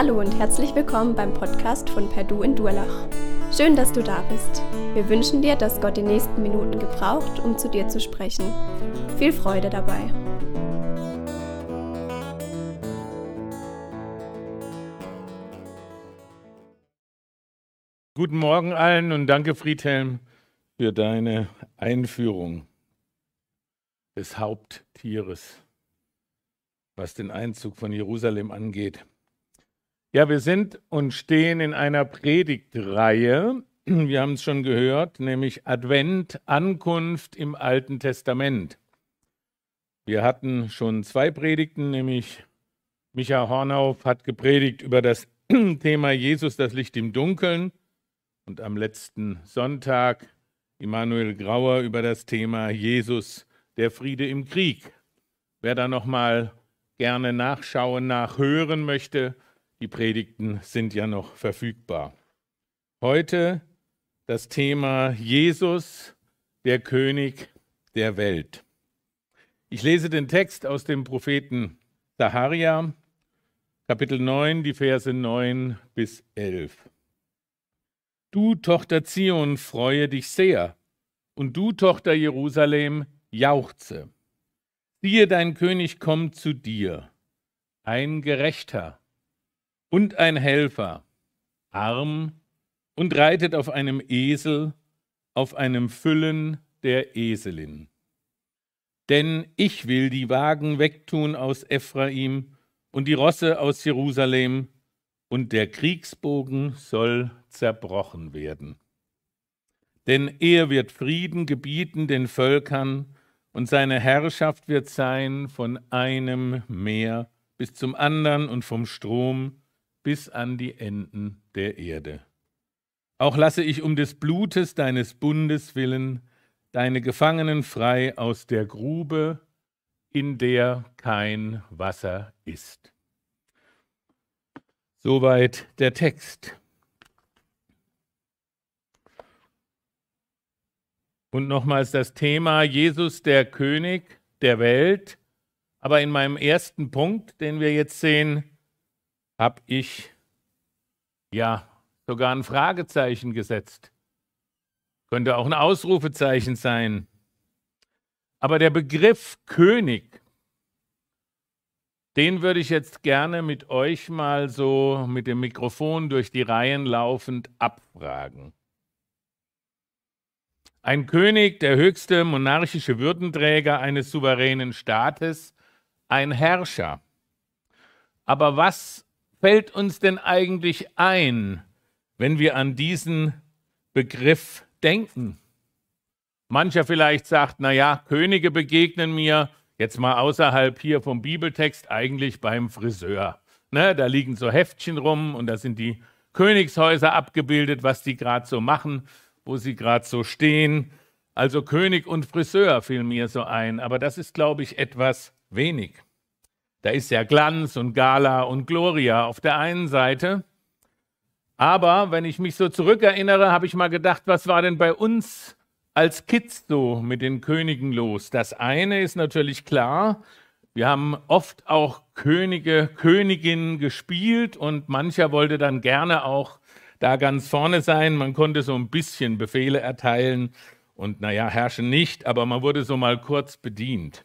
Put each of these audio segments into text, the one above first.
Hallo und herzlich willkommen beim Podcast von Perdu in Durlach. Schön, dass du da bist. Wir wünschen dir, dass Gott die nächsten Minuten gebraucht, um zu dir zu sprechen. Viel Freude dabei. Guten Morgen allen und danke Friedhelm für deine Einführung des Haupttieres, was den Einzug von Jerusalem angeht. Ja, wir sind und stehen in einer Predigtreihe. Wir haben es schon gehört, nämlich Advent, Ankunft im Alten Testament. Wir hatten schon zwei Predigten, nämlich Micha Hornauf hat gepredigt über das Thema Jesus, das Licht im Dunkeln. Und am letzten Sonntag Immanuel Grauer über das Thema Jesus, der Friede im Krieg. Wer da noch mal gerne nachschauen, nachhören möchte, die Predigten sind ja noch verfügbar. Heute das Thema Jesus, der König der Welt. Ich lese den Text aus dem Propheten Zacharia, Kapitel 9, die Verse 9 bis 11. Du, Tochter Zion, freue dich sehr, und du, Tochter Jerusalem, jauchze. Siehe, dein König kommt zu dir, ein Gerechter, und ein Helfer, arm und reitet auf einem Esel, auf einem Füllen der Eselin. Denn ich will die Wagen wegtun aus Ephraim und die Rosse aus Jerusalem, und der Kriegsbogen soll zerbrochen werden. Denn er wird Frieden gebieten den Völkern, und seine Herrschaft wird sein von einem Meer bis zum anderen und vom Strom bis an die Enden der Erde. Auch lasse ich um des Blutes deines Bundes willen deine Gefangenen frei aus der Grube, in der kein Wasser ist. Soweit der Text. Und nochmals das Thema Jesus der König der Welt. Aber in meinem ersten Punkt, den wir jetzt sehen, habe ich ja sogar ein Fragezeichen gesetzt. Könnte auch ein Ausrufezeichen sein. Aber der Begriff König, den würde ich jetzt gerne mit euch mal so mit dem Mikrofon durch die Reihen laufend abfragen. Ein König, der höchste monarchische Würdenträger eines souveränen Staates, ein Herrscher. Aber was fällt uns denn eigentlich ein, wenn wir an diesen Begriff denken? Mancher vielleicht sagt, na ja, Könige begegnen mir jetzt mal außerhalb hier vom Bibeltext eigentlich beim Friseur. Ne, da liegen so Heftchen rum und da sind die Königshäuser abgebildet, was die gerade so machen, wo sie gerade so stehen. Also König und Friseur fiel mir so ein, aber das ist, glaube ich, etwas wenig. Da ist ja Glanz und Gala und Gloria auf der einen Seite. Aber wenn ich mich so zurückerinnere, habe ich mal gedacht, was war denn bei uns als Kids so mit den Königen los? Das eine ist natürlich klar, wir haben oft auch Könige, Königinnen gespielt und mancher wollte dann gerne auch da ganz vorne sein. Man konnte so ein bisschen Befehle erteilen und naja, herrschen nicht, aber man wurde so mal kurz bedient.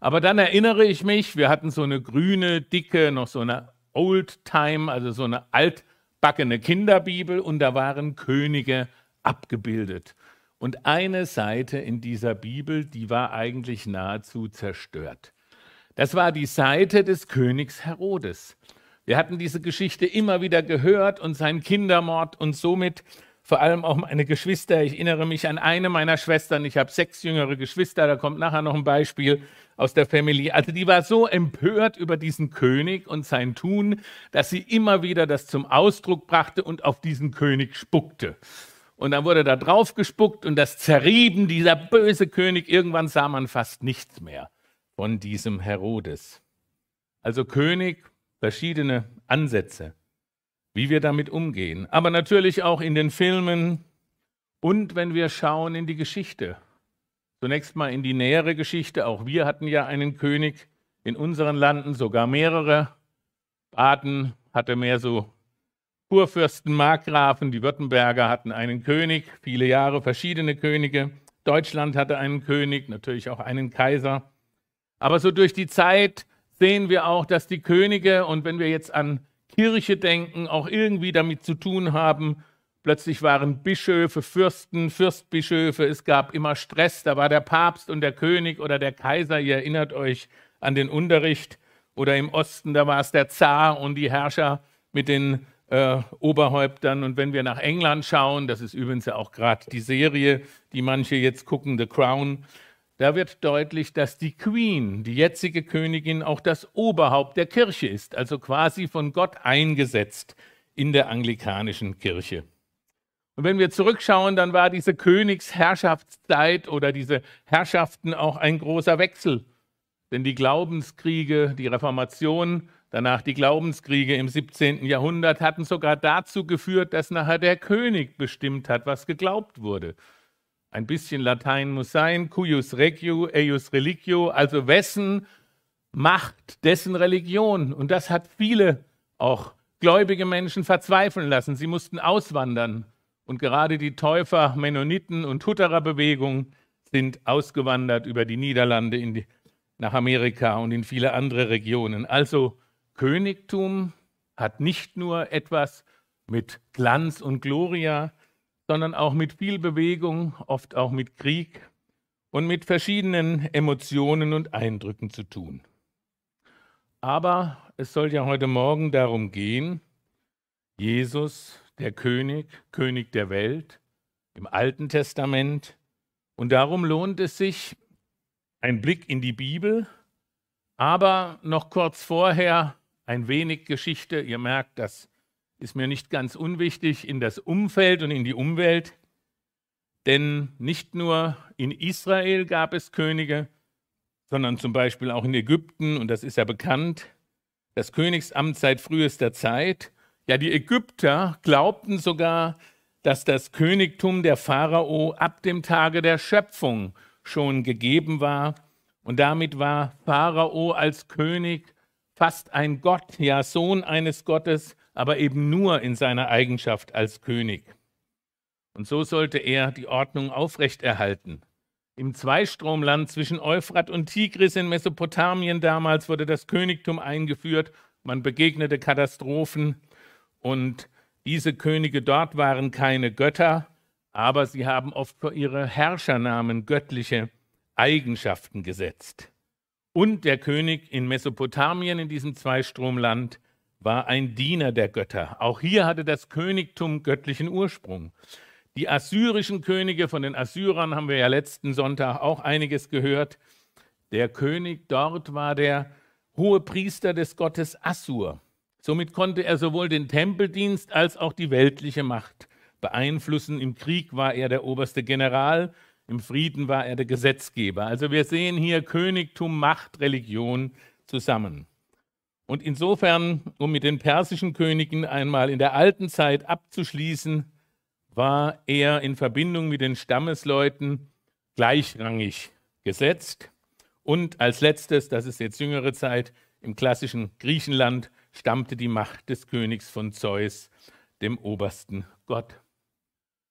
Aber dann erinnere ich mich, wir hatten so eine grüne, dicke, noch so eine Old-Time, also so eine altbackene Kinderbibel und da waren Könige abgebildet. Und eine Seite in dieser Bibel, die war eigentlich nahezu zerstört. Das war die Seite des Königs Herodes. Wir hatten diese Geschichte immer wieder gehört und sein Kindermord und somit vor allem auch meine Geschwister. Ich erinnere mich an eine meiner Schwestern. Ich habe sechs jüngere Geschwister. Da kommt nachher noch ein Beispiel aus der Familie. Also die war so empört über diesen König und sein Tun, dass sie immer wieder das zum Ausdruck brachte und auf diesen König spuckte. Und dann wurde da drauf gespuckt und das zerrieben, dieser böse König. Irgendwann sah man fast nichts mehr von diesem Herodes. Also König, verschiedene Ansätze wie wir damit umgehen. Aber natürlich auch in den Filmen und wenn wir schauen in die Geschichte. Zunächst mal in die nähere Geschichte. Auch wir hatten ja einen König in unseren Landen, sogar mehrere. Baden hatte mehr so Kurfürsten, Markgrafen, die Württemberger hatten einen König, viele Jahre verschiedene Könige. Deutschland hatte einen König, natürlich auch einen Kaiser. Aber so durch die Zeit sehen wir auch, dass die Könige, und wenn wir jetzt an Kirche denken, auch irgendwie damit zu tun haben. Plötzlich waren Bischöfe, Fürsten, Fürstbischöfe, es gab immer Stress, da war der Papst und der König oder der Kaiser, ihr erinnert euch an den Unterricht, oder im Osten, da war es der Zar und die Herrscher mit den äh, Oberhäuptern. Und wenn wir nach England schauen, das ist übrigens ja auch gerade die Serie, die manche jetzt gucken, The Crown, da wird deutlich, dass die Queen, die jetzige Königin, auch das Oberhaupt der Kirche ist, also quasi von Gott eingesetzt in der anglikanischen Kirche. Und wenn wir zurückschauen, dann war diese Königsherrschaftszeit oder diese Herrschaften auch ein großer Wechsel. Denn die Glaubenskriege, die Reformation, Danach die Glaubenskriege im 17. Jahrhundert hatten sogar dazu geführt, dass nachher der König bestimmt hat, was geglaubt wurde. Ein bisschen Latein muss sein, cuius regio, eius religio, also wessen Macht, dessen Religion. Und das hat viele, auch gläubige Menschen, verzweifeln lassen. Sie mussten auswandern. Und gerade die Täufer, Mennoniten und Hutterer-Bewegung sind ausgewandert über die Niederlande die, nach Amerika und in viele andere Regionen. Also Königtum hat nicht nur etwas mit Glanz und Gloria, sondern auch mit viel Bewegung, oft auch mit Krieg und mit verschiedenen Emotionen und Eindrücken zu tun. Aber es soll ja heute Morgen darum gehen, Jesus, der König, König der Welt, im Alten Testament. Und darum lohnt es sich, ein Blick in die Bibel, aber noch kurz vorher ein wenig Geschichte. Ihr merkt, das ist mir nicht ganz unwichtig in das Umfeld und in die Umwelt. Denn nicht nur in Israel gab es Könige, sondern zum Beispiel auch in Ägypten, und das ist ja bekannt, das Königsamt seit frühester Zeit. Ja, die Ägypter glaubten sogar, dass das Königtum der Pharao ab dem Tage der Schöpfung schon gegeben war. Und damit war Pharao als König fast ein Gott, ja Sohn eines Gottes, aber eben nur in seiner Eigenschaft als König. Und so sollte er die Ordnung aufrechterhalten. Im Zweistromland zwischen Euphrat und Tigris in Mesopotamien damals wurde das Königtum eingeführt. Man begegnete Katastrophen und diese Könige dort waren keine Götter, aber sie haben oft für ihre Herrschernamen göttliche Eigenschaften gesetzt. Und der König in Mesopotamien, in diesem Zweistromland, war ein Diener der Götter. Auch hier hatte das Königtum göttlichen Ursprung. Die assyrischen Könige, von den Assyrern haben wir ja letzten Sonntag auch einiges gehört. Der König dort war der hohe Priester des Gottes Assur. Somit konnte er sowohl den Tempeldienst als auch die weltliche Macht beeinflussen. Im Krieg war er der oberste General, im Frieden war er der Gesetzgeber. Also wir sehen hier Königtum, Macht, Religion zusammen. Und insofern, um mit den persischen Königen einmal in der alten Zeit abzuschließen, war er in Verbindung mit den Stammesleuten gleichrangig gesetzt. Und als letztes, das ist jetzt jüngere Zeit, im klassischen Griechenland stammte die Macht des Königs von Zeus, dem obersten Gott.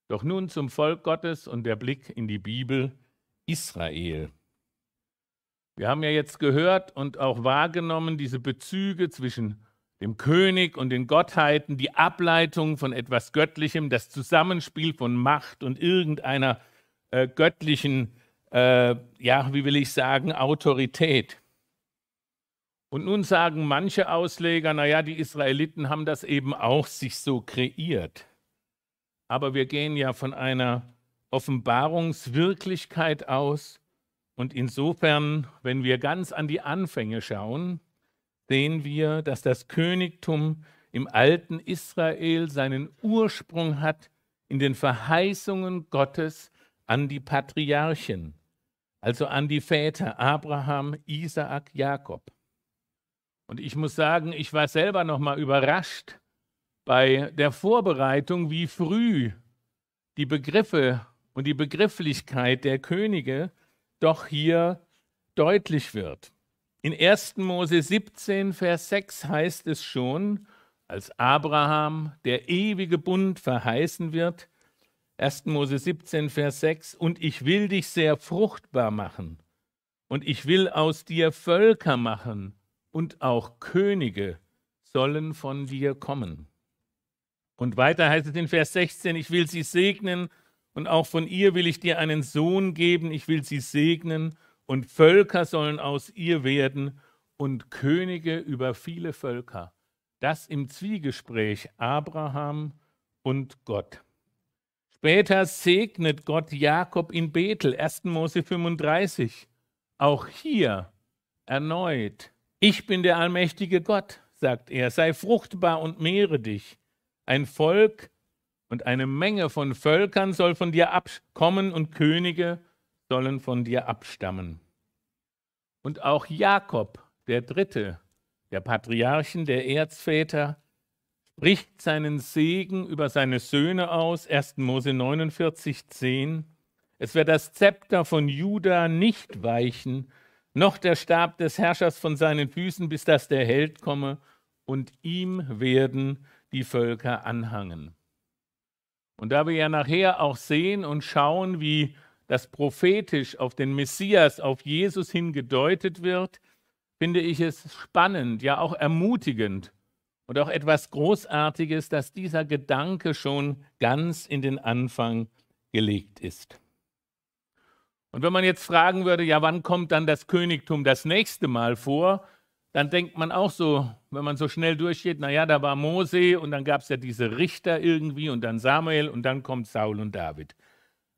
Doch nun zum Volk Gottes und der Blick in die Bibel Israel. Wir haben ja jetzt gehört und auch wahrgenommen diese Bezüge zwischen dem König und den Gottheiten, die Ableitung von etwas Göttlichem, das Zusammenspiel von Macht und irgendeiner äh, göttlichen, äh, ja, wie will ich sagen, Autorität. Und nun sagen manche Ausleger, naja, die Israeliten haben das eben auch sich so kreiert aber wir gehen ja von einer Offenbarungswirklichkeit aus. Und insofern, wenn wir ganz an die Anfänge schauen, sehen wir, dass das Königtum im alten Israel seinen Ursprung hat in den Verheißungen Gottes an die Patriarchen, also an die Väter Abraham, Isaak, Jakob. Und ich muss sagen, ich war selber noch mal überrascht, bei der Vorbereitung, wie früh die Begriffe und die Begrifflichkeit der Könige doch hier deutlich wird. In 1. Mose 17, Vers 6 heißt es schon, als Abraham der ewige Bund verheißen wird. 1. Mose 17, Vers 6, und ich will dich sehr fruchtbar machen, und ich will aus dir Völker machen, und auch Könige sollen von dir kommen. Und weiter heißt es in Vers 16, ich will sie segnen, und auch von ihr will ich dir einen Sohn geben, ich will sie segnen, und Völker sollen aus ihr werden, und Könige über viele Völker. Das im Zwiegespräch Abraham und Gott. Später segnet Gott Jakob in Bethel, 1. Mose 35. Auch hier erneut. Ich bin der allmächtige Gott, sagt er, sei fruchtbar und mehre dich. Ein Volk und eine Menge von Völkern soll von dir abkommen und Könige sollen von dir abstammen. Und auch Jakob, der Dritte, der Patriarchen, der Erzväter, spricht seinen Segen über seine Söhne aus, 1. Mose 49, 10. Es wird das Zepter von Juda nicht weichen, noch der Stab des Herrschers von seinen Füßen, bis dass der Held komme, und ihm werden die Völker anhangen. Und da wir ja nachher auch sehen und schauen, wie das prophetisch auf den Messias, auf Jesus hin gedeutet wird, finde ich es spannend, ja auch ermutigend und auch etwas Großartiges, dass dieser Gedanke schon ganz in den Anfang gelegt ist. Und wenn man jetzt fragen würde, ja, wann kommt dann das Königtum das nächste Mal vor, dann denkt man auch so, wenn man so schnell durchgeht, naja, da war Mose und dann gab es ja diese Richter irgendwie und dann Samuel und dann kommt Saul und David.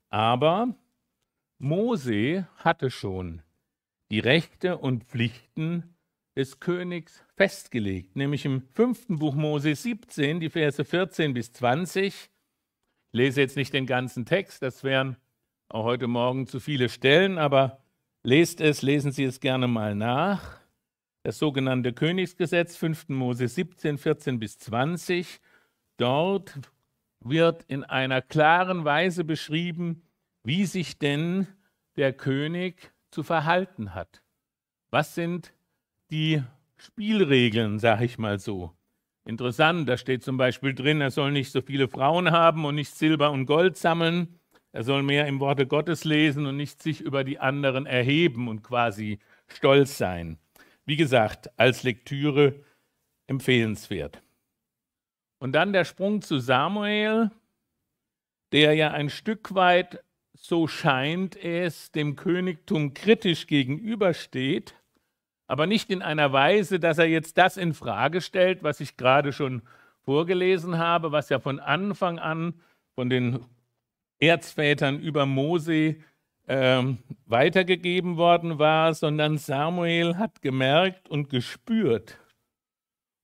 Aber Mose hatte schon die Rechte und Pflichten des Königs festgelegt, nämlich im fünften Buch Mose 17, die Verse 14 bis 20. Ich lese jetzt nicht den ganzen Text, das wären auch heute Morgen zu viele Stellen, aber lest es, lesen Sie es gerne mal nach das sogenannte Königsgesetz 5. Mose 17, 14 bis 20. Dort wird in einer klaren Weise beschrieben, wie sich denn der König zu verhalten hat. Was sind die Spielregeln, sage ich mal so? Interessant, da steht zum Beispiel drin, er soll nicht so viele Frauen haben und nicht Silber und Gold sammeln. Er soll mehr im Worte Gottes lesen und nicht sich über die anderen erheben und quasi stolz sein. Wie gesagt, als Lektüre empfehlenswert. Und dann der Sprung zu Samuel, der ja ein Stück weit, so scheint es, dem Königtum kritisch gegenübersteht, aber nicht in einer Weise, dass er jetzt das in Frage stellt, was ich gerade schon vorgelesen habe, was ja von Anfang an von den Erzvätern über Mose ähm, weitergegeben worden war, sondern Samuel hat gemerkt und gespürt.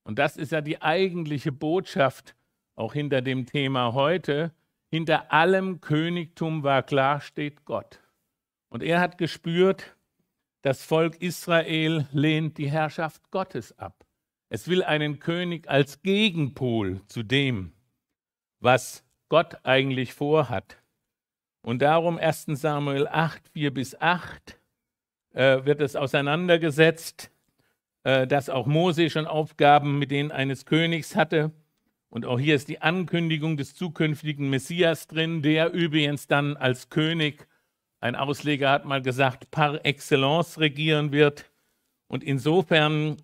Und das ist ja die eigentliche Botschaft auch hinter dem Thema heute. Hinter allem Königtum war klar, steht Gott. Und er hat gespürt, das Volk Israel lehnt die Herrschaft Gottes ab. Es will einen König als Gegenpol zu dem, was Gott eigentlich vorhat. Und darum 1 Samuel 8, 4 bis 8 äh, wird es auseinandergesetzt, äh, dass auch Mose schon Aufgaben mit denen eines Königs hatte. Und auch hier ist die Ankündigung des zukünftigen Messias drin, der übrigens dann als König, ein Ausleger hat mal gesagt, par excellence regieren wird. Und insofern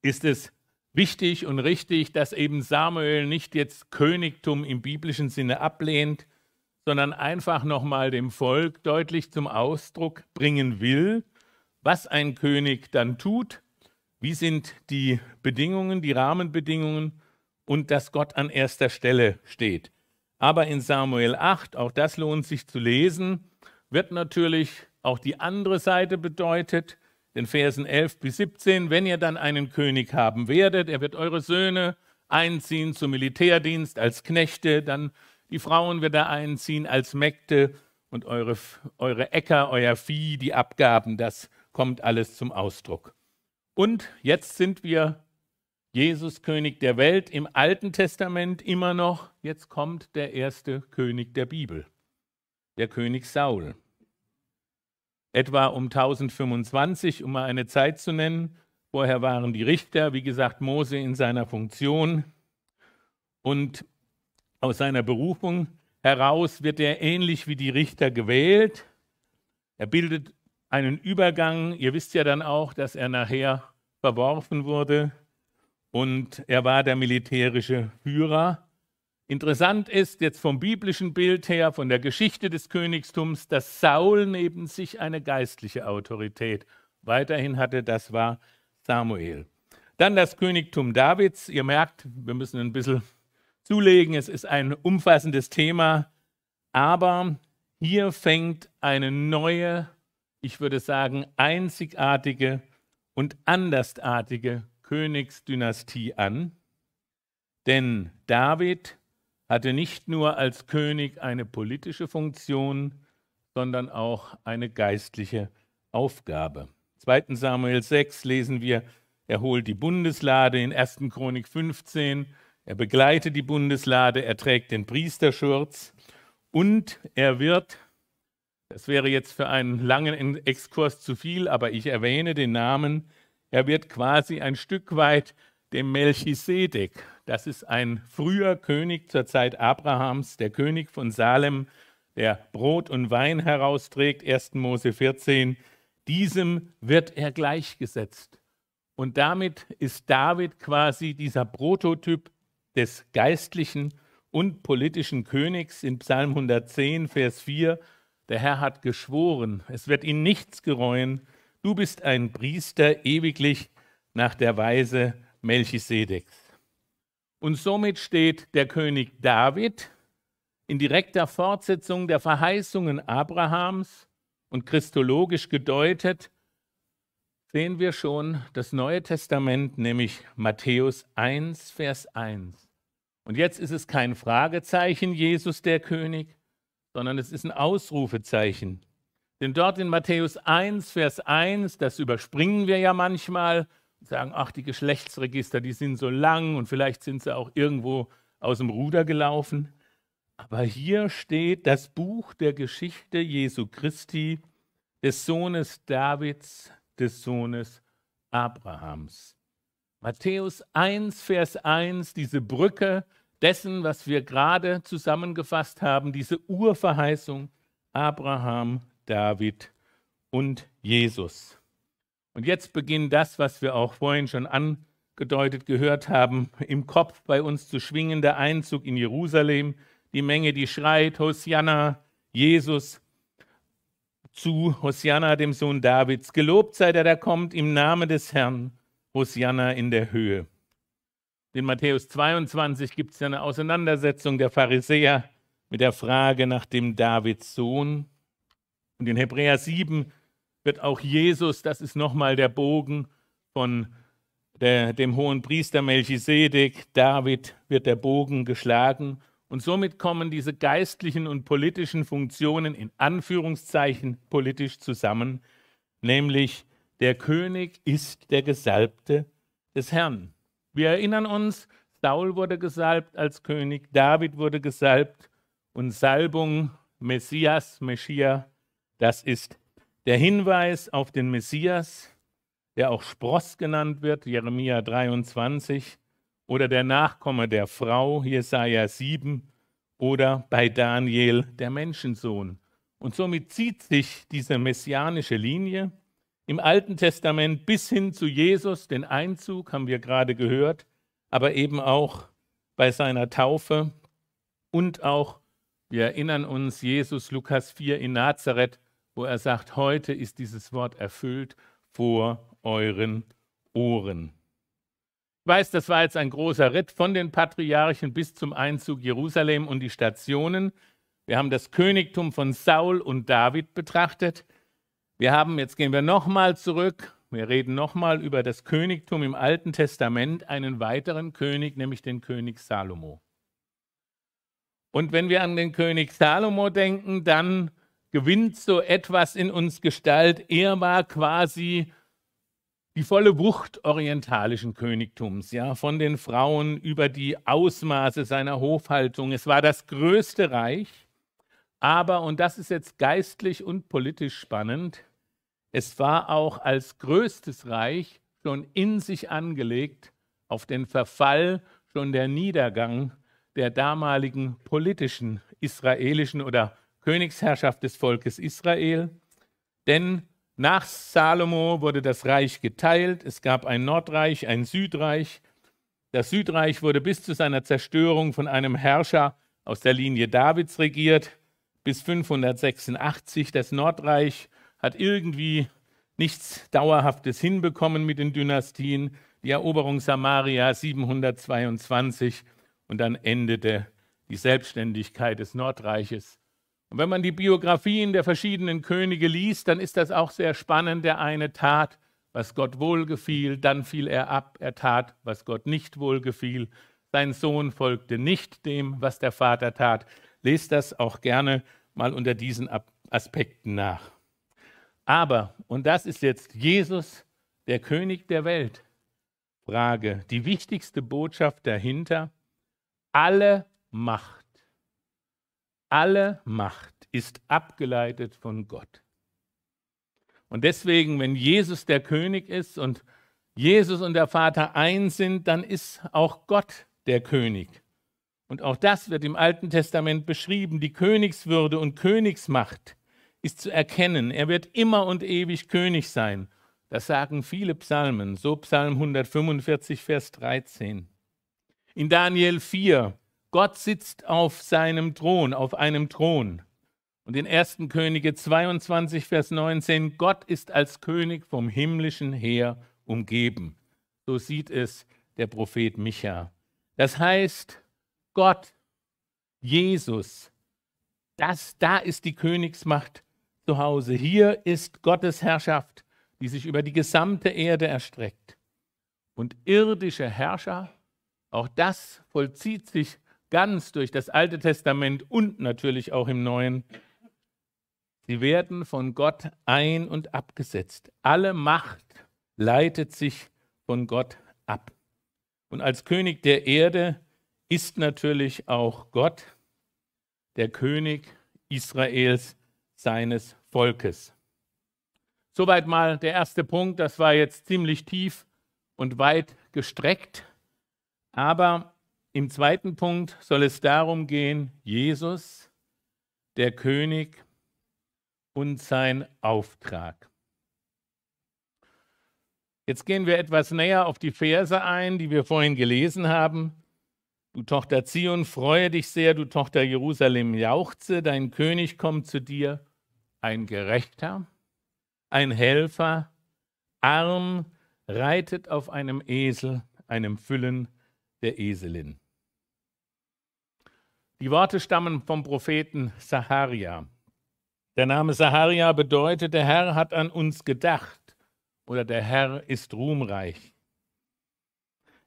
ist es wichtig und richtig, dass eben Samuel nicht jetzt Königtum im biblischen Sinne ablehnt, sondern einfach nochmal dem Volk deutlich zum Ausdruck bringen will, was ein König dann tut, wie sind die Bedingungen, die Rahmenbedingungen und dass Gott an erster Stelle steht. Aber in Samuel 8, auch das lohnt sich zu lesen, wird natürlich auch die andere Seite bedeutet, den Versen 11 bis 17, wenn ihr dann einen König haben werdet, er wird eure Söhne einziehen zum Militärdienst als Knechte, dann die Frauen wird er einziehen als Mägde und eure, eure Äcker, euer Vieh, die Abgaben, das kommt alles zum Ausdruck. Und jetzt sind wir Jesus König der Welt im Alten Testament immer noch. Jetzt kommt der erste König der Bibel, der König Saul. Etwa um 1025, um mal eine Zeit zu nennen, Vorher waren die Richter, wie gesagt, Mose in seiner Funktion. Und aus seiner Berufung heraus wird er ähnlich wie die Richter gewählt. Er bildet einen Übergang. Ihr wisst ja dann auch, dass er nachher verworfen wurde und er war der militärische Führer. Interessant ist jetzt vom biblischen Bild her, von der Geschichte des Königstums, dass Saul neben sich eine geistliche Autorität weiterhin hatte. Das war Samuel. Dann das Königtum Davids. Ihr merkt, wir müssen ein bisschen zulegen. Es ist ein umfassendes Thema. Aber hier fängt eine neue, ich würde sagen, einzigartige und andersartige Königsdynastie an. Denn David hatte nicht nur als König eine politische Funktion, sondern auch eine geistliche Aufgabe. 2. Samuel 6 lesen wir, er holt die Bundeslade in 1. Chronik 15, er begleitet die Bundeslade, er trägt den Priesterschurz und er wird, das wäre jetzt für einen langen Exkurs zu viel, aber ich erwähne den Namen, er wird quasi ein Stück weit dem Melchisedek, das ist ein früher König zur Zeit Abrahams, der König von Salem, der Brot und Wein herausträgt, 1. Mose 14, diesem wird er gleichgesetzt. Und damit ist David quasi dieser Prototyp des geistlichen und politischen Königs in Psalm 110, Vers 4. Der Herr hat geschworen, es wird ihn nichts gereuen. Du bist ein Priester ewiglich nach der Weise Melchisedeks. Und somit steht der König David in direkter Fortsetzung der Verheißungen Abrahams und christologisch gedeutet sehen wir schon das Neue Testament, nämlich Matthäus 1, Vers 1. Und jetzt ist es kein Fragezeichen, Jesus der König, sondern es ist ein Ausrufezeichen. Denn dort in Matthäus 1, Vers 1, das überspringen wir ja manchmal und sagen, ach, die Geschlechtsregister, die sind so lang und vielleicht sind sie auch irgendwo aus dem Ruder gelaufen. Aber hier steht das Buch der Geschichte Jesu Christi, des Sohnes Davids, des Sohnes Abrahams. Matthäus 1, Vers 1, diese Brücke dessen, was wir gerade zusammengefasst haben, diese Urverheißung Abraham, David und Jesus. Und jetzt beginnt das, was wir auch vorhin schon angedeutet gehört haben, im Kopf bei uns zu schwingen, der Einzug in Jerusalem, die Menge, die schreit, Hosianna, Jesus, zu Hosianna, dem Sohn Davids. Gelobt sei der, der kommt im Namen des Herrn. Hosianna in der Höhe. In Matthäus 22 gibt es ja eine Auseinandersetzung der Pharisäer mit der Frage nach dem Davids Sohn. Und in Hebräer 7 wird auch Jesus, das ist nochmal der Bogen von der, dem hohen Priester Melchisedek, David wird der Bogen geschlagen und somit kommen diese geistlichen und politischen Funktionen in Anführungszeichen politisch zusammen, nämlich der König ist der Gesalbte des Herrn. Wir erinnern uns, Saul wurde gesalbt als König, David wurde gesalbt und Salbung, Messias, Meschia, das ist der Hinweis auf den Messias, der auch Spross genannt wird, Jeremia 23, oder der Nachkomme der Frau, Jesaja 7, oder bei Daniel der Menschensohn. Und somit zieht sich diese messianische Linie im Alten Testament bis hin zu Jesus, den Einzug haben wir gerade gehört, aber eben auch bei seiner Taufe und auch, wir erinnern uns, Jesus Lukas 4 in Nazareth, wo er sagt, heute ist dieses Wort erfüllt vor euren Ohren. Ich weiß, das war jetzt ein großer Ritt von den Patriarchen bis zum Einzug Jerusalem und die Stationen. Wir haben das Königtum von Saul und David betrachtet. Wir haben, jetzt gehen wir nochmal zurück, wir reden nochmal über das Königtum im Alten Testament, einen weiteren König, nämlich den König Salomo. Und wenn wir an den König Salomo denken, dann gewinnt so etwas in uns Gestalt. Er war quasi die volle Wucht orientalischen Königtums, ja, von den Frauen über die Ausmaße seiner Hofhaltung. Es war das größte Reich, aber, und das ist jetzt geistlich und politisch spannend, es war auch als größtes Reich schon in sich angelegt auf den Verfall, schon der Niedergang der damaligen politischen israelischen oder Königsherrschaft des Volkes Israel. Denn nach Salomo wurde das Reich geteilt. Es gab ein Nordreich, ein Südreich. Das Südreich wurde bis zu seiner Zerstörung von einem Herrscher aus der Linie Davids regiert, bis 586. Das Nordreich hat irgendwie nichts Dauerhaftes hinbekommen mit den Dynastien. Die Eroberung Samaria 722 und dann endete die Selbstständigkeit des Nordreiches. Und wenn man die Biografien der verschiedenen Könige liest, dann ist das auch sehr spannend. Der eine tat, was Gott wohlgefiel, dann fiel er ab, er tat, was Gott nicht wohlgefiel. Sein Sohn folgte nicht dem, was der Vater tat. Lest das auch gerne mal unter diesen Aspekten nach. Aber, und das ist jetzt Jesus, der König der Welt. Frage, die wichtigste Botschaft dahinter, alle Macht, alle Macht ist abgeleitet von Gott. Und deswegen, wenn Jesus der König ist und Jesus und der Vater eins sind, dann ist auch Gott der König. Und auch das wird im Alten Testament beschrieben. Die Königswürde und Königsmacht ist zu erkennen. Er wird immer und ewig König sein. Das sagen viele Psalmen, so Psalm 145, Vers 13. In Daniel 4, Gott sitzt auf seinem Thron, auf einem Thron. Und in 1. Könige 22, Vers 19, Gott ist als König vom himmlischen Heer umgeben. So sieht es der Prophet Micha. Das heißt, Gott, Jesus, das, da ist die Königsmacht zu Hause. Hier ist Gottes Herrschaft, die sich über die gesamte Erde erstreckt. Und irdische Herrscher auch das vollzieht sich ganz durch das Alte Testament und natürlich auch im Neuen. Sie werden von Gott ein- und abgesetzt. Alle Macht leitet sich von Gott ab. Und als König der Erde ist natürlich auch Gott der König Israels, seines Volkes. Soweit mal der erste Punkt. Das war jetzt ziemlich tief und weit gestreckt. Aber im zweiten Punkt soll es darum gehen, Jesus, der König und sein Auftrag. Jetzt gehen wir etwas näher auf die Verse ein, die wir vorhin gelesen haben. Du Tochter Zion, freue dich sehr, du Tochter Jerusalem, jauchze, dein König kommt zu dir, ein Gerechter, ein Helfer, arm, reitet auf einem Esel, einem Füllen der Eselin. Die Worte stammen vom Propheten Saharia. Der Name Saharia bedeutet, der Herr hat an uns gedacht oder der Herr ist ruhmreich.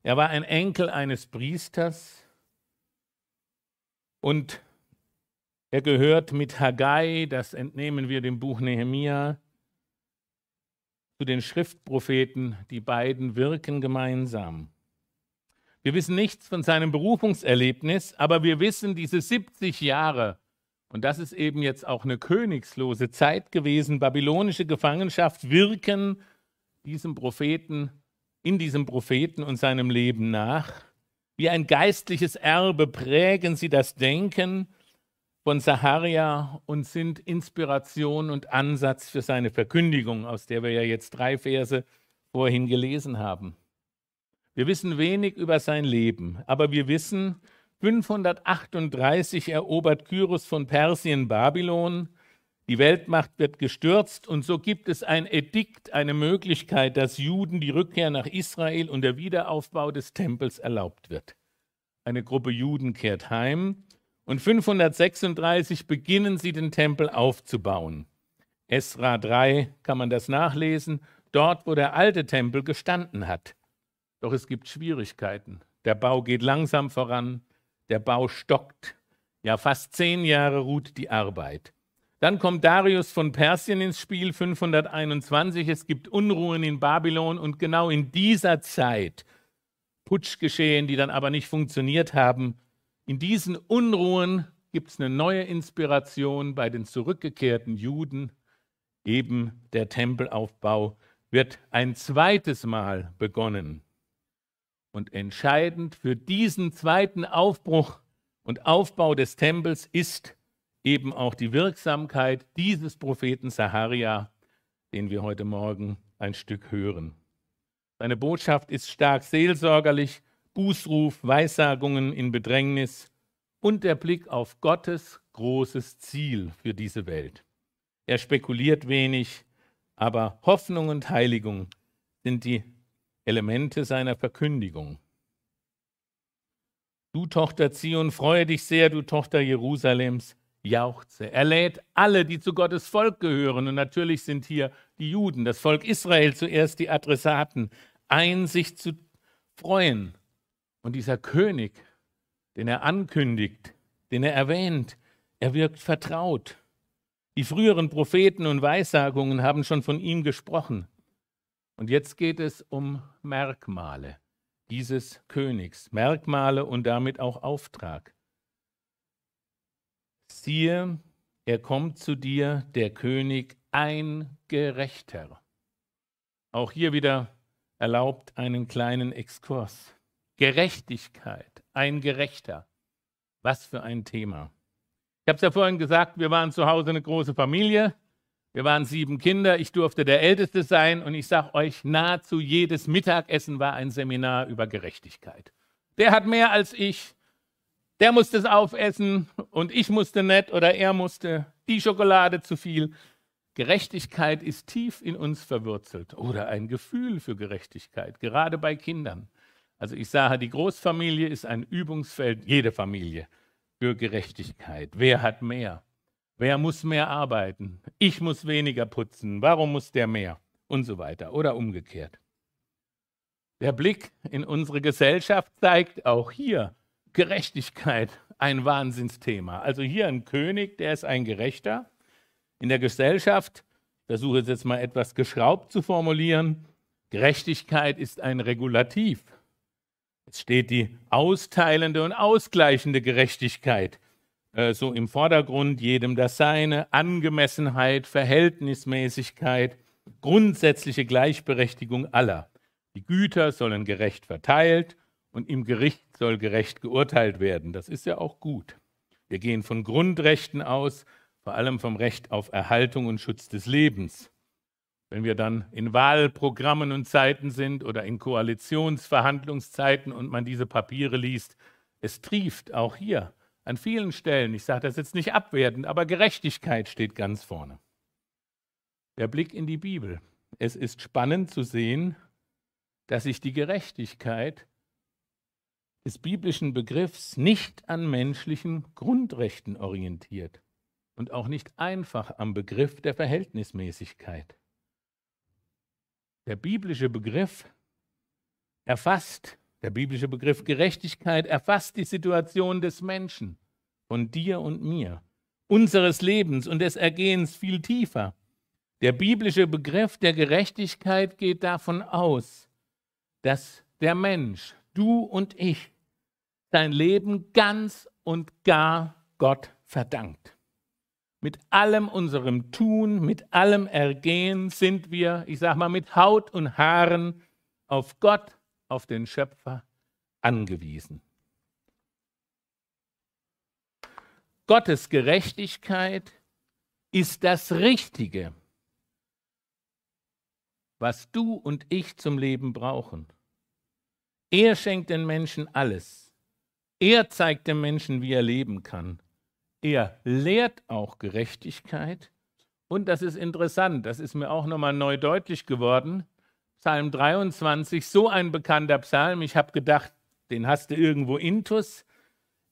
Er war ein Enkel eines Priesters und er gehört mit Haggai, das entnehmen wir dem Buch Nehemia, zu den Schriftpropheten. Die beiden wirken gemeinsam. Wir wissen nichts von seinem Berufungserlebnis, aber wir wissen, diese 70 Jahre, und das ist eben jetzt auch eine königslose Zeit gewesen, babylonische Gefangenschaft, wirken diesem Propheten, in diesem Propheten und seinem Leben nach. Wie ein geistliches Erbe prägen sie das Denken von Saharia und sind Inspiration und Ansatz für seine Verkündigung, aus der wir ja jetzt drei Verse vorhin gelesen haben. Wir wissen wenig über sein Leben, aber wir wissen, 538 erobert Kyros von Persien Babylon, die Weltmacht wird gestürzt und so gibt es ein Edikt, eine Möglichkeit, dass Juden die Rückkehr nach Israel und der Wiederaufbau des Tempels erlaubt wird. Eine Gruppe Juden kehrt heim und 536 beginnen sie den Tempel aufzubauen. Esra 3 kann man das nachlesen, dort wo der alte Tempel gestanden hat. Doch es gibt Schwierigkeiten. Der Bau geht langsam voran, der Bau stockt. Ja, fast zehn Jahre ruht die Arbeit. Dann kommt Darius von Persien ins Spiel, 521. Es gibt Unruhen in Babylon und genau in dieser Zeit, Putsch geschehen, die dann aber nicht funktioniert haben, in diesen Unruhen gibt es eine neue Inspiration bei den zurückgekehrten Juden. Eben der Tempelaufbau wird ein zweites Mal begonnen. Und entscheidend für diesen zweiten Aufbruch und Aufbau des Tempels ist eben auch die Wirksamkeit dieses Propheten Saharia, den wir heute Morgen ein Stück hören. Seine Botschaft ist stark seelsorgerlich, Bußruf, Weissagungen in Bedrängnis und der Blick auf Gottes großes Ziel für diese Welt. Er spekuliert wenig, aber Hoffnung und Heiligung sind die Elemente seiner Verkündigung. Du Tochter Zion, freue dich sehr, du Tochter Jerusalems, jauchze. Er lädt alle, die zu Gottes Volk gehören, und natürlich sind hier die Juden, das Volk Israel zuerst die Adressaten, ein, sich zu freuen. Und dieser König, den er ankündigt, den er erwähnt, er wirkt vertraut. Die früheren Propheten und Weissagungen haben schon von ihm gesprochen. Und jetzt geht es um Merkmale dieses Königs, Merkmale und damit auch Auftrag. Siehe, er kommt zu dir, der König, ein Gerechter. Auch hier wieder erlaubt einen kleinen Exkurs. Gerechtigkeit, ein Gerechter. Was für ein Thema. Ich habe es ja vorhin gesagt, wir waren zu Hause eine große Familie. Wir waren sieben Kinder, ich durfte der Älteste sein und ich sage euch, nahezu jedes Mittagessen war ein Seminar über Gerechtigkeit. Der hat mehr als ich, der musste es aufessen und ich musste nicht oder er musste die Schokolade zu viel. Gerechtigkeit ist tief in uns verwurzelt oder ein Gefühl für Gerechtigkeit, gerade bei Kindern. Also ich sage, die Großfamilie ist ein Übungsfeld, jede Familie, für Gerechtigkeit. Wer hat mehr? Wer muss mehr arbeiten? Ich muss weniger putzen. Warum muss der mehr? Und so weiter. Oder umgekehrt. Der Blick in unsere Gesellschaft zeigt auch hier Gerechtigkeit ein Wahnsinnsthema. Also hier ein König, der ist ein Gerechter. In der Gesellschaft, ich versuche es jetzt mal etwas geschraubt zu formulieren, Gerechtigkeit ist ein Regulativ. Es steht die austeilende und ausgleichende Gerechtigkeit äh, so im Vordergrund, jedem das Seine, Angemessenheit, Verhältnismäßigkeit, grundsätzliche Gleichberechtigung aller. Die Güter sollen gerecht verteilt und im Gericht soll gerecht geurteilt werden. Das ist ja auch gut. Wir gehen von Grundrechten aus, vor allem vom Recht auf Erhaltung und Schutz des Lebens. Wenn wir dann in Wahlprogrammen und Zeiten sind oder in Koalitionsverhandlungszeiten und man diese Papiere liest, es trieft auch hier an vielen Stellen, ich sage das jetzt nicht abwertend, aber Gerechtigkeit steht ganz vorne. Der Blick in die Bibel. Es ist spannend zu sehen, dass sich die Gerechtigkeit des biblischen Begriffs nicht an menschlichen Grundrechten orientiert und auch nicht einfach am Begriff der Verhältnismäßigkeit. Der biblische Begriff erfasst der biblische Begriff Gerechtigkeit erfasst die Situation des Menschen, von dir und mir, unseres Lebens und des Ergehens viel tiefer. Der biblische Begriff der Gerechtigkeit geht davon aus, dass der Mensch, du und ich, sein Leben ganz und gar Gott verdankt. Mit allem unserem Tun, mit allem Ergehen sind wir, ich sage mal, mit Haut und Haaren auf Gott auf den Schöpfer angewiesen. Gottes Gerechtigkeit ist das Richtige, was du und ich zum Leben brauchen. Er schenkt den Menschen alles. Er zeigt dem Menschen, wie er leben kann. Er lehrt auch Gerechtigkeit. Und das ist interessant, das ist mir auch nochmal neu deutlich geworden. Psalm 23, so ein bekannter Psalm. Ich habe gedacht, den hast du irgendwo intus.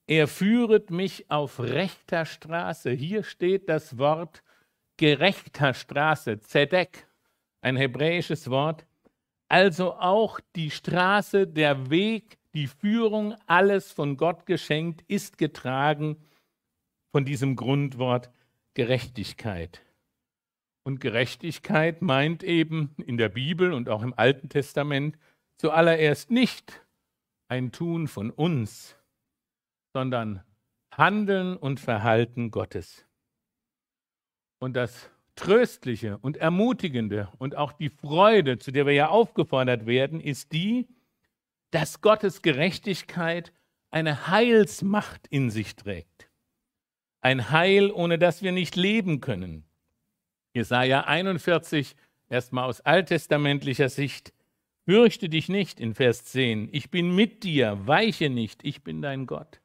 Er führet mich auf rechter Straße. Hier steht das Wort gerechter Straße, Zedek, ein hebräisches Wort. Also auch die Straße, der Weg, die Führung, alles von Gott geschenkt, ist getragen von diesem Grundwort Gerechtigkeit. Und Gerechtigkeit meint eben in der Bibel und auch im Alten Testament zuallererst nicht ein Tun von uns, sondern Handeln und Verhalten Gottes. Und das Tröstliche und Ermutigende und auch die Freude, zu der wir ja aufgefordert werden, ist die, dass Gottes Gerechtigkeit eine Heilsmacht in sich trägt. Ein Heil, ohne das wir nicht leben können. Jesaja 41, erstmal aus alttestamentlicher Sicht. Fürchte dich nicht in Vers 10. Ich bin mit dir, weiche nicht, ich bin dein Gott.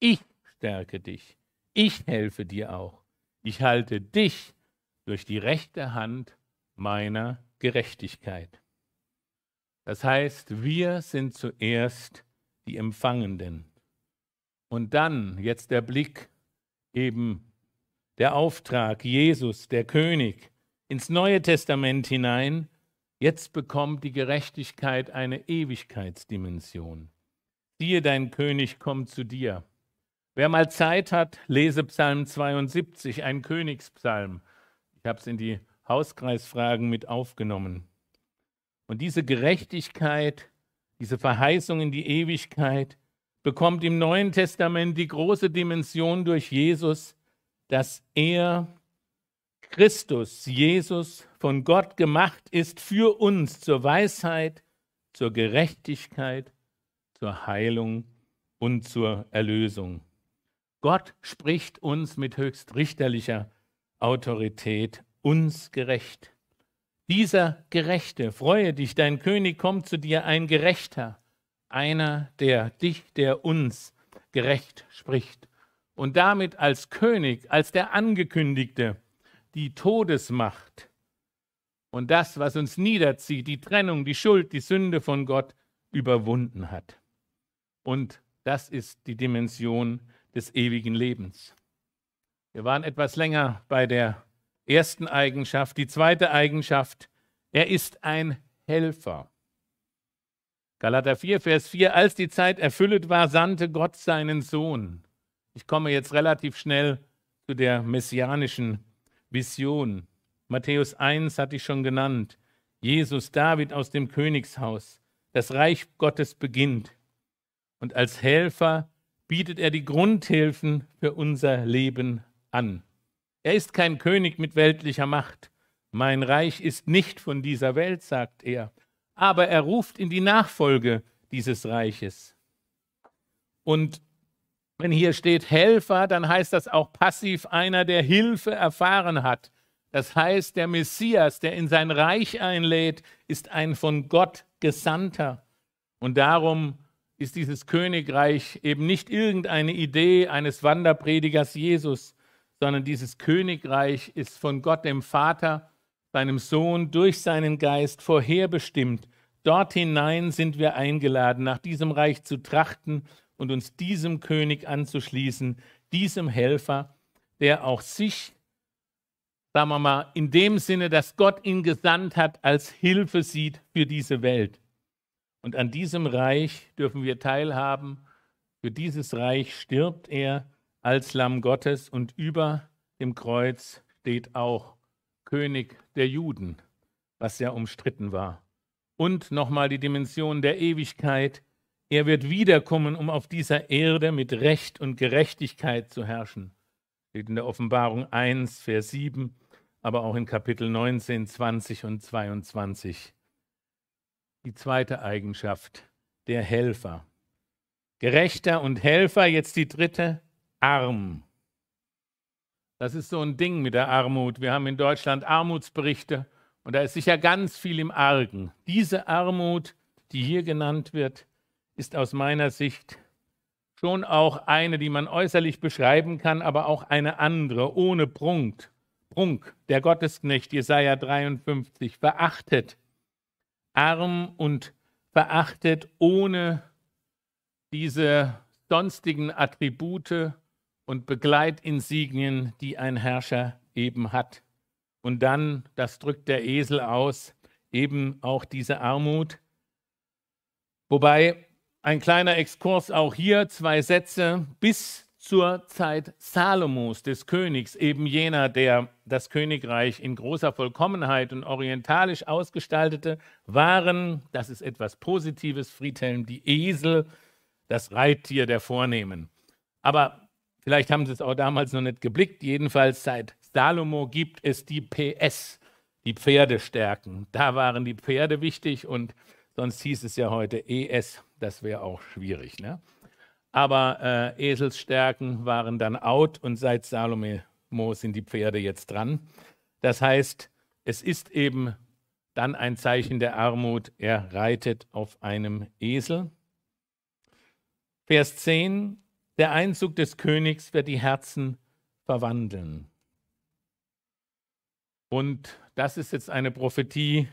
Ich stärke dich. Ich helfe dir auch. Ich halte dich durch die rechte Hand meiner Gerechtigkeit. Das heißt, wir sind zuerst die Empfangenden. Und dann jetzt der Blick, eben der Auftrag, Jesus, der König, ins Neue Testament hinein. Jetzt bekommt die Gerechtigkeit eine Ewigkeitsdimension. Siehe, dein König kommt zu dir. Wer mal Zeit hat, lese Psalm 72, ein Königspsalm. Ich habe es in die Hauskreisfragen mit aufgenommen. Und diese Gerechtigkeit, diese Verheißung in die Ewigkeit bekommt im Neuen Testament die große Dimension durch Jesus, dass er, Christus, Jesus, von Gott gemacht ist für uns zur Weisheit, zur Gerechtigkeit, zur Heilung und zur Erlösung. Gott spricht uns mit höchst richterlicher Autorität uns gerecht. Dieser Gerechte, freue dich, dein König kommt zu dir, ein Gerechter, einer, der dich, der uns gerecht spricht und damit als König, als der Angekündigte, die Todesmacht und das, was uns niederzieht, die Trennung, die Schuld, die Sünde von Gott überwunden hat. Und das ist die Dimension des ewigen Lebens. Wir waren etwas länger bei der ersten Eigenschaft. Die zweite Eigenschaft, er ist ein Helfer. Galater 4, Vers 4, als die Zeit erfüllet war, sandte Gott seinen Sohn. Ich komme jetzt relativ schnell zu der messianischen Vision. Matthäus 1 hatte ich schon genannt. Jesus, David aus dem Königshaus. Das Reich Gottes beginnt. Und als Helfer bietet er die Grundhilfen für unser Leben an. Er ist kein König mit weltlicher Macht. Mein Reich ist nicht von dieser Welt, sagt er. Aber er ruft in die Nachfolge dieses Reiches. Und wenn hier steht Helfer, dann heißt das auch passiv einer, der Hilfe erfahren hat. Das heißt, der Messias, der in sein Reich einlädt, ist ein von Gott Gesandter. Und darum ist dieses Königreich eben nicht irgendeine Idee eines Wanderpredigers Jesus, sondern dieses Königreich ist von Gott dem Vater, seinem Sohn, durch seinen Geist vorherbestimmt. Dort hinein sind wir eingeladen, nach diesem Reich zu trachten und uns diesem König anzuschließen, diesem Helfer, der auch sich, sagen wir mal, in dem Sinne, dass Gott ihn gesandt hat, als Hilfe sieht für diese Welt. Und an diesem Reich dürfen wir teilhaben. Für dieses Reich stirbt er als Lamm Gottes und über dem Kreuz steht auch König der Juden, was ja umstritten war. Und nochmal die Dimension der Ewigkeit. Er wird wiederkommen, um auf dieser Erde mit Recht und Gerechtigkeit zu herrschen. Steht in der Offenbarung 1, Vers 7, aber auch in Kapitel 19, 20 und 22 die zweite Eigenschaft, der Helfer. Gerechter und Helfer, jetzt die dritte, arm. Das ist so ein Ding mit der Armut. Wir haben in Deutschland Armutsberichte und da ist sicher ganz viel im Argen. Diese Armut, die hier genannt wird, ist aus meiner Sicht schon auch eine, die man äußerlich beschreiben kann, aber auch eine andere, ohne Prunk. Prunk, der Gottesknecht Jesaja 53, verachtet arm und verachtet ohne diese sonstigen Attribute und Begleitinsignien, die ein Herrscher eben hat. Und dann, das drückt der Esel aus, eben auch diese Armut. Wobei ein kleiner Exkurs auch hier, zwei Sätze, bis zur Zeit Salomos, des Königs, eben jener, der das Königreich in großer Vollkommenheit und orientalisch ausgestaltete, waren, das ist etwas Positives, Friedhelm, die Esel, das Reittier der Vornehmen. Aber vielleicht haben sie es auch damals noch nicht geblickt, jedenfalls seit Salomo gibt es die PS, die Pferdestärken. Da waren die Pferde wichtig und sonst hieß es ja heute ES, das wäre auch schwierig. Ne? Aber äh, Eselsstärken waren dann out und seit Salomo sind die Pferde jetzt dran. Das heißt, es ist eben dann ein Zeichen der Armut, er reitet auf einem Esel. Vers 10, der Einzug des Königs wird die Herzen verwandeln. Und das ist jetzt eine Prophetie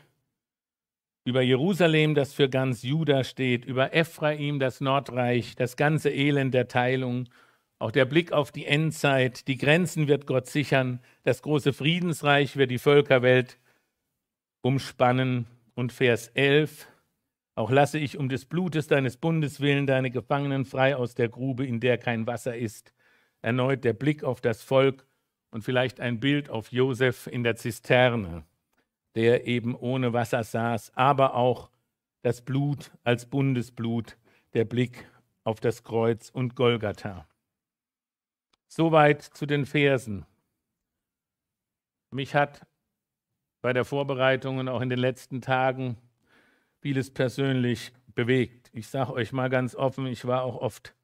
über Jerusalem, das für ganz Juda steht, über Ephraim, das Nordreich, das ganze Elend der Teilung, auch der Blick auf die Endzeit, die Grenzen wird Gott sichern, das große Friedensreich wird die Völkerwelt umspannen. Und Vers 11, auch lasse ich um des Blutes deines Bundes willen deine Gefangenen frei aus der Grube, in der kein Wasser ist. Erneut der Blick auf das Volk und vielleicht ein Bild auf Josef in der Zisterne, der eben ohne Wasser saß, aber auch das Blut als Bundesblut, der Blick auf das Kreuz und Golgatha. Soweit zu den Versen. Mich hat bei der Vorbereitung und auch in den letzten Tagen vieles persönlich bewegt. Ich sage euch mal ganz offen, ich war auch oft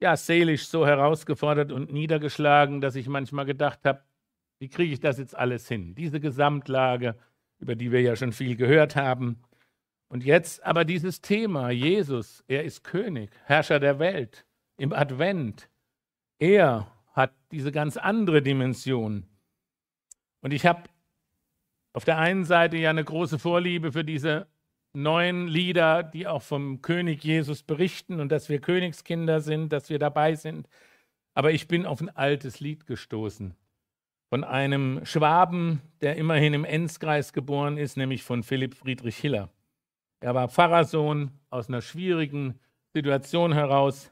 ja, seelisch so herausgefordert und niedergeschlagen, dass ich manchmal gedacht habe, wie kriege ich das jetzt alles hin? Diese Gesamtlage, über die wir ja schon viel gehört haben. Und jetzt aber dieses Thema, Jesus, er ist König, Herrscher der Welt, im Advent. Er hat diese ganz andere Dimension. Und ich habe auf der einen Seite ja eine große Vorliebe für diese neuen Lieder, die auch vom König Jesus berichten und dass wir Königskinder sind, dass wir dabei sind. Aber ich bin auf ein altes Lied gestoßen von einem Schwaben, der immerhin im Enzkreis geboren ist, nämlich von Philipp Friedrich Hiller. Er war Pfarrersohn aus einer schwierigen Situation heraus.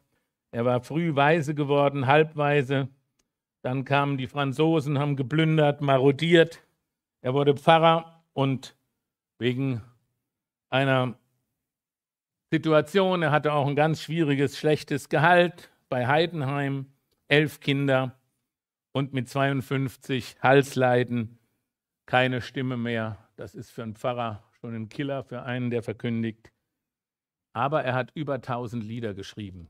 Er war früh weise geworden, halbweise. Dann kamen die Franzosen, haben geplündert, marodiert. Er wurde Pfarrer und wegen einer Situation. Er hatte auch ein ganz schwieriges, schlechtes Gehalt bei Heidenheim, elf Kinder und mit 52 Halsleiden keine Stimme mehr. Das ist für einen Pfarrer schon ein Killer, für einen, der verkündigt. Aber er hat über 1000 Lieder geschrieben.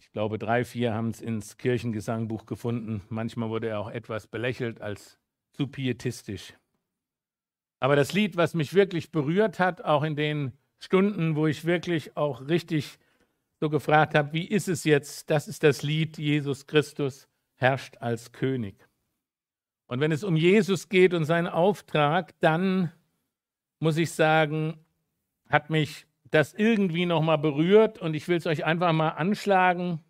Ich glaube, drei, vier haben es ins Kirchengesangbuch gefunden. Manchmal wurde er auch etwas belächelt als zu pietistisch. Aber das Lied, was mich wirklich berührt hat, auch in den Stunden, wo ich wirklich auch richtig so gefragt habe, wie ist es jetzt? Das ist das Lied, Jesus Christus herrscht als König. Und wenn es um Jesus geht und seinen Auftrag, dann muss ich sagen, hat mich das irgendwie nochmal berührt und ich will es euch einfach mal anschlagen.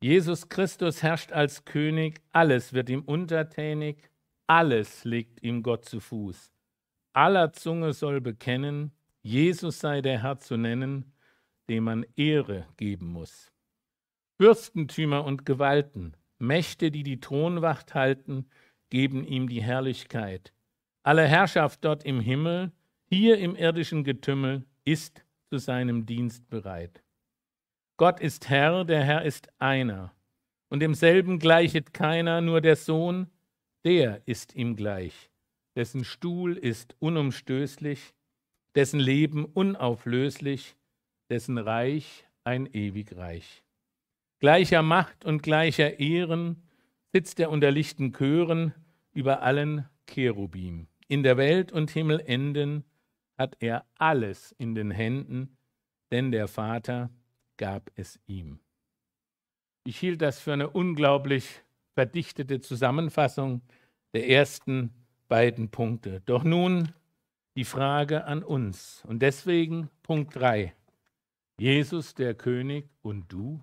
Jesus Christus herrscht als König, alles wird ihm untertänig, alles legt ihm Gott zu Fuß. Aller Zunge soll bekennen, Jesus sei der Herr zu nennen, dem man Ehre geben muss. Fürstentümer und Gewalten, Mächte, die die Thronwacht halten, geben ihm die Herrlichkeit. Alle Herrschaft dort im Himmel, hier im irdischen Getümmel, ist zu seinem Dienst bereit. Gott ist Herr, der Herr ist einer, und demselben gleichet keiner, nur der Sohn, der ist ihm gleich, dessen Stuhl ist unumstößlich, dessen Leben unauflöslich, dessen Reich ein ewig Reich. Gleicher Macht und gleicher Ehren sitzt er unter lichten Chören über allen Cherubim. In der Welt und Himmelenden hat er alles in den Händen, denn der Vater gab es ihm. Ich hielt das für eine unglaublich verdichtete Zusammenfassung der ersten beiden Punkte. Doch nun die Frage an uns. Und deswegen Punkt 3. Jesus der König und du?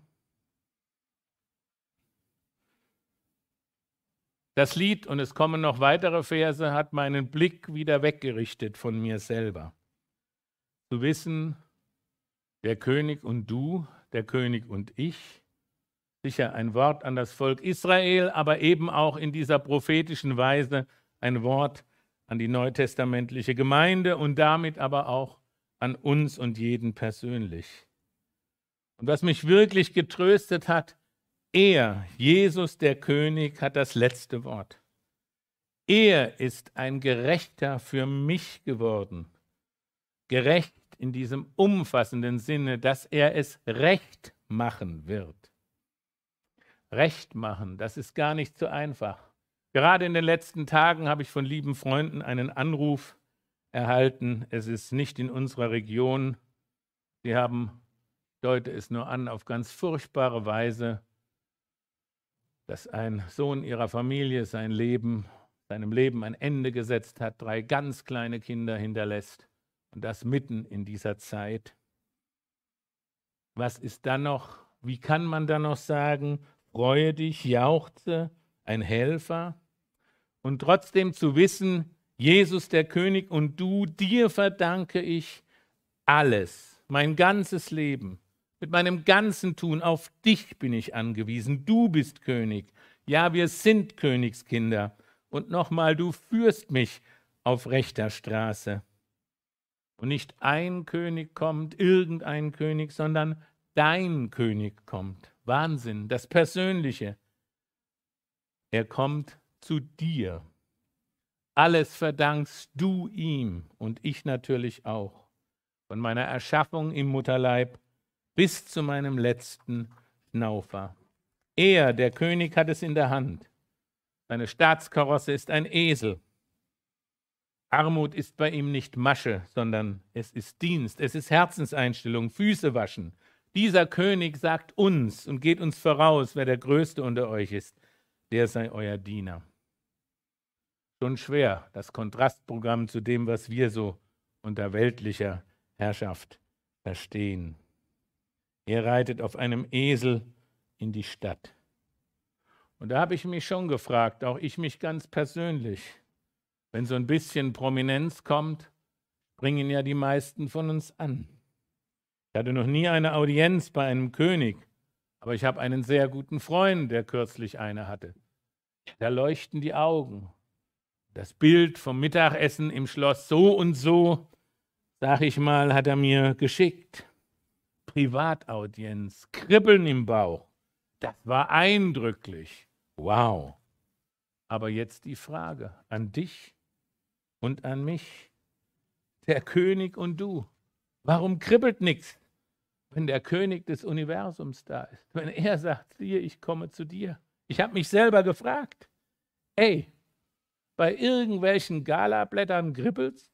Das Lied, und es kommen noch weitere Verse, hat meinen Blick wieder weggerichtet von mir selber. Zu wissen, der König und du, der König und ich, sicher ein Wort an das Volk Israel, aber eben auch in dieser prophetischen Weise ein Wort an die neutestamentliche Gemeinde und damit aber auch an uns und jeden persönlich. Und was mich wirklich getröstet hat, Er, Jesus der König, hat das letzte Wort. Er ist ein Gerechter für mich geworden. Gerecht in diesem umfassenden Sinne, dass er es recht machen wird. Recht machen, das ist gar nicht so einfach. Gerade in den letzten Tagen habe ich von lieben Freunden einen Anruf erhalten. Es ist nicht in unserer Region. Sie haben, deute es nur an, auf ganz furchtbare Weise, dass ein Sohn ihrer Familie sein Leben, seinem Leben ein Ende gesetzt hat, drei ganz kleine Kinder hinterlässt und das mitten in dieser Zeit. Was ist dann noch? Wie kann man dann noch sagen, freue dich, jauchze, ein Helfer? Und trotzdem zu wissen, Jesus der König und du, dir verdanke ich alles, mein ganzes Leben. Mit meinem ganzen Tun auf dich bin ich angewiesen. Du bist König. Ja, wir sind Königskinder. Und nochmal, du führst mich auf rechter Straße. Und nicht ein König kommt, irgendein König, sondern dein König kommt. Wahnsinn, das Persönliche. Er kommt zu dir. Alles verdankst du ihm und ich natürlich auch. Von meiner Erschaffung im Mutterleib bis zu meinem letzten Schnaufer. Er, der König, hat es in der Hand. Seine Staatskarosse ist ein Esel. Armut ist bei ihm nicht Masche, sondern es ist Dienst, es ist Herzenseinstellung, Füße waschen. Dieser König sagt uns und geht uns voraus, wer der Größte unter euch ist, der sei euer Diener schon schwer, das Kontrastprogramm zu dem, was wir so unter weltlicher Herrschaft verstehen. Er reitet auf einem Esel in die Stadt. Und da habe ich mich schon gefragt, auch ich mich ganz persönlich, wenn so ein bisschen Prominenz kommt, bringen ja die meisten von uns an. Ich hatte noch nie eine Audienz bei einem König, aber ich habe einen sehr guten Freund, der kürzlich eine hatte. Da leuchten die Augen das Bild vom Mittagessen im Schloss so und so, sag ich mal, hat er mir geschickt. Privataudienz, Kribbeln im Bauch. Das war eindrücklich. Wow. Aber jetzt die Frage an dich und an mich. Der König und du. Warum kribbelt nichts, wenn der König des Universums da ist? Wenn er sagt, siehe, ich komme zu dir. Ich habe mich selber gefragt. Ey, bei irgendwelchen Galablättern kribbelst.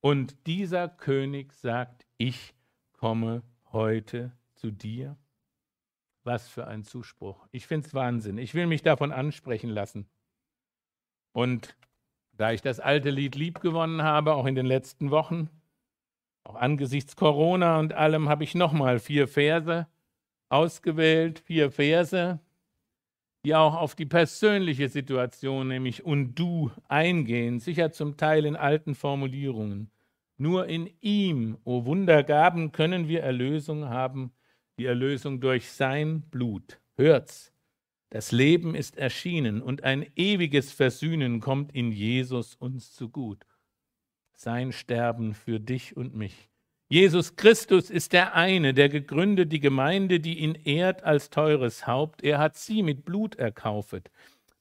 Und dieser König sagt, ich komme heute zu dir. Was für ein Zuspruch. Ich finde es Wahnsinn. Ich will mich davon ansprechen lassen. Und da ich das alte Lied lieb gewonnen habe, auch in den letzten Wochen, auch angesichts Corona und allem, habe ich nochmal vier Verse ausgewählt, vier Verse, die auch auf die persönliche Situation, nämlich und du eingehen, sicher zum Teil in alten Formulierungen. Nur in ihm, o Wundergaben, können wir Erlösung haben, die Erlösung durch sein Blut. Hört's, das Leben ist erschienen und ein ewiges Versöhnen kommt in Jesus uns zu gut. Sein Sterben für dich und mich. Jesus Christus ist der eine, der gegründet die Gemeinde, die ihn ehrt als teures Haupt. Er hat sie mit Blut erkaufet,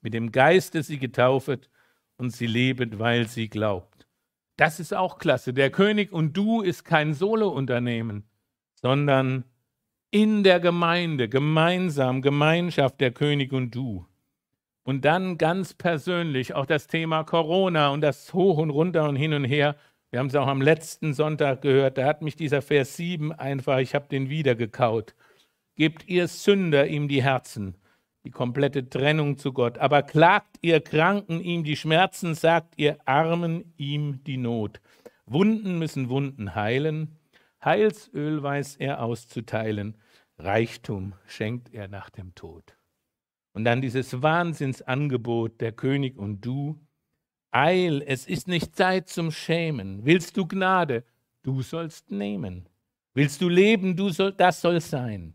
mit dem Geiste sie getaufet und sie lebet, weil sie glaubt. Das ist auch klasse. Der König und du ist kein Solo-Unternehmen, sondern in der Gemeinde, gemeinsam, Gemeinschaft der König und du. Und dann ganz persönlich auch das Thema Corona und das Hoch und Runter und hin und her wir haben es auch am letzten Sonntag gehört, da hat mich dieser Vers 7 einfach, ich habe den wieder gekaut. Gebt ihr Sünder ihm die Herzen, die komplette Trennung zu Gott. Aber klagt ihr Kranken ihm die Schmerzen, sagt ihr Armen ihm die Not. Wunden müssen Wunden heilen, Heilsöl weiß er auszuteilen, Reichtum schenkt er nach dem Tod. Und dann dieses Wahnsinnsangebot, der König und du, Eil, es ist nicht Zeit zum Schämen. Willst du Gnade? Du sollst nehmen. Willst du leben? Du soll, das soll sein.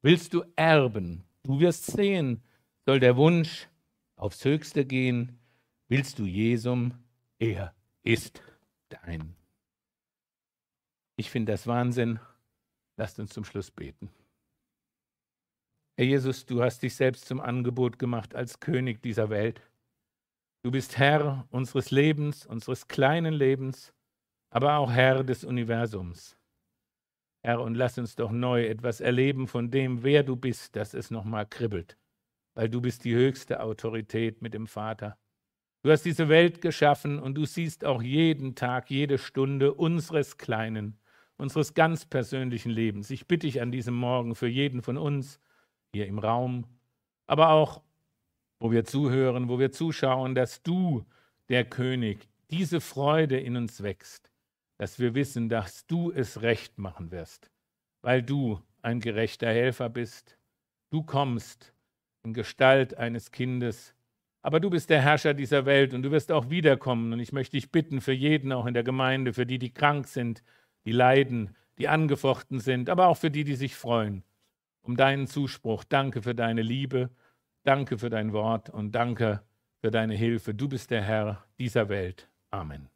Willst du erben? Du wirst sehen, soll der Wunsch aufs Höchste gehen. Willst du Jesum? Er ist dein. Ich finde das Wahnsinn. Lasst uns zum Schluss beten. Herr Jesus, du hast dich selbst zum Angebot gemacht als König dieser Welt. Du bist Herr unseres Lebens, unseres kleinen Lebens, aber auch Herr des Universums. Herr, und lass uns doch neu etwas erleben von dem, wer du bist, dass es nochmal kribbelt, weil du bist die höchste Autorität mit dem Vater. Du hast diese Welt geschaffen und du siehst auch jeden Tag, jede Stunde unseres kleinen, unseres ganz persönlichen Lebens. Ich bitte dich an diesem Morgen für jeden von uns, hier im Raum, aber auch, wo wir zuhören, wo wir zuschauen, dass du, der König, diese Freude in uns wächst, dass wir wissen, dass du es recht machen wirst, weil du ein gerechter Helfer bist. Du kommst in Gestalt eines Kindes, aber du bist der Herrscher dieser Welt und du wirst auch wiederkommen. Und ich möchte dich bitten für jeden, auch in der Gemeinde, für die, die krank sind, die leiden, die angefochten sind, aber auch für die, die sich freuen um deinen Zuspruch. Danke für deine Liebe, danke für dein Wort und danke für deine Hilfe. Du bist der Herr dieser Welt. Amen.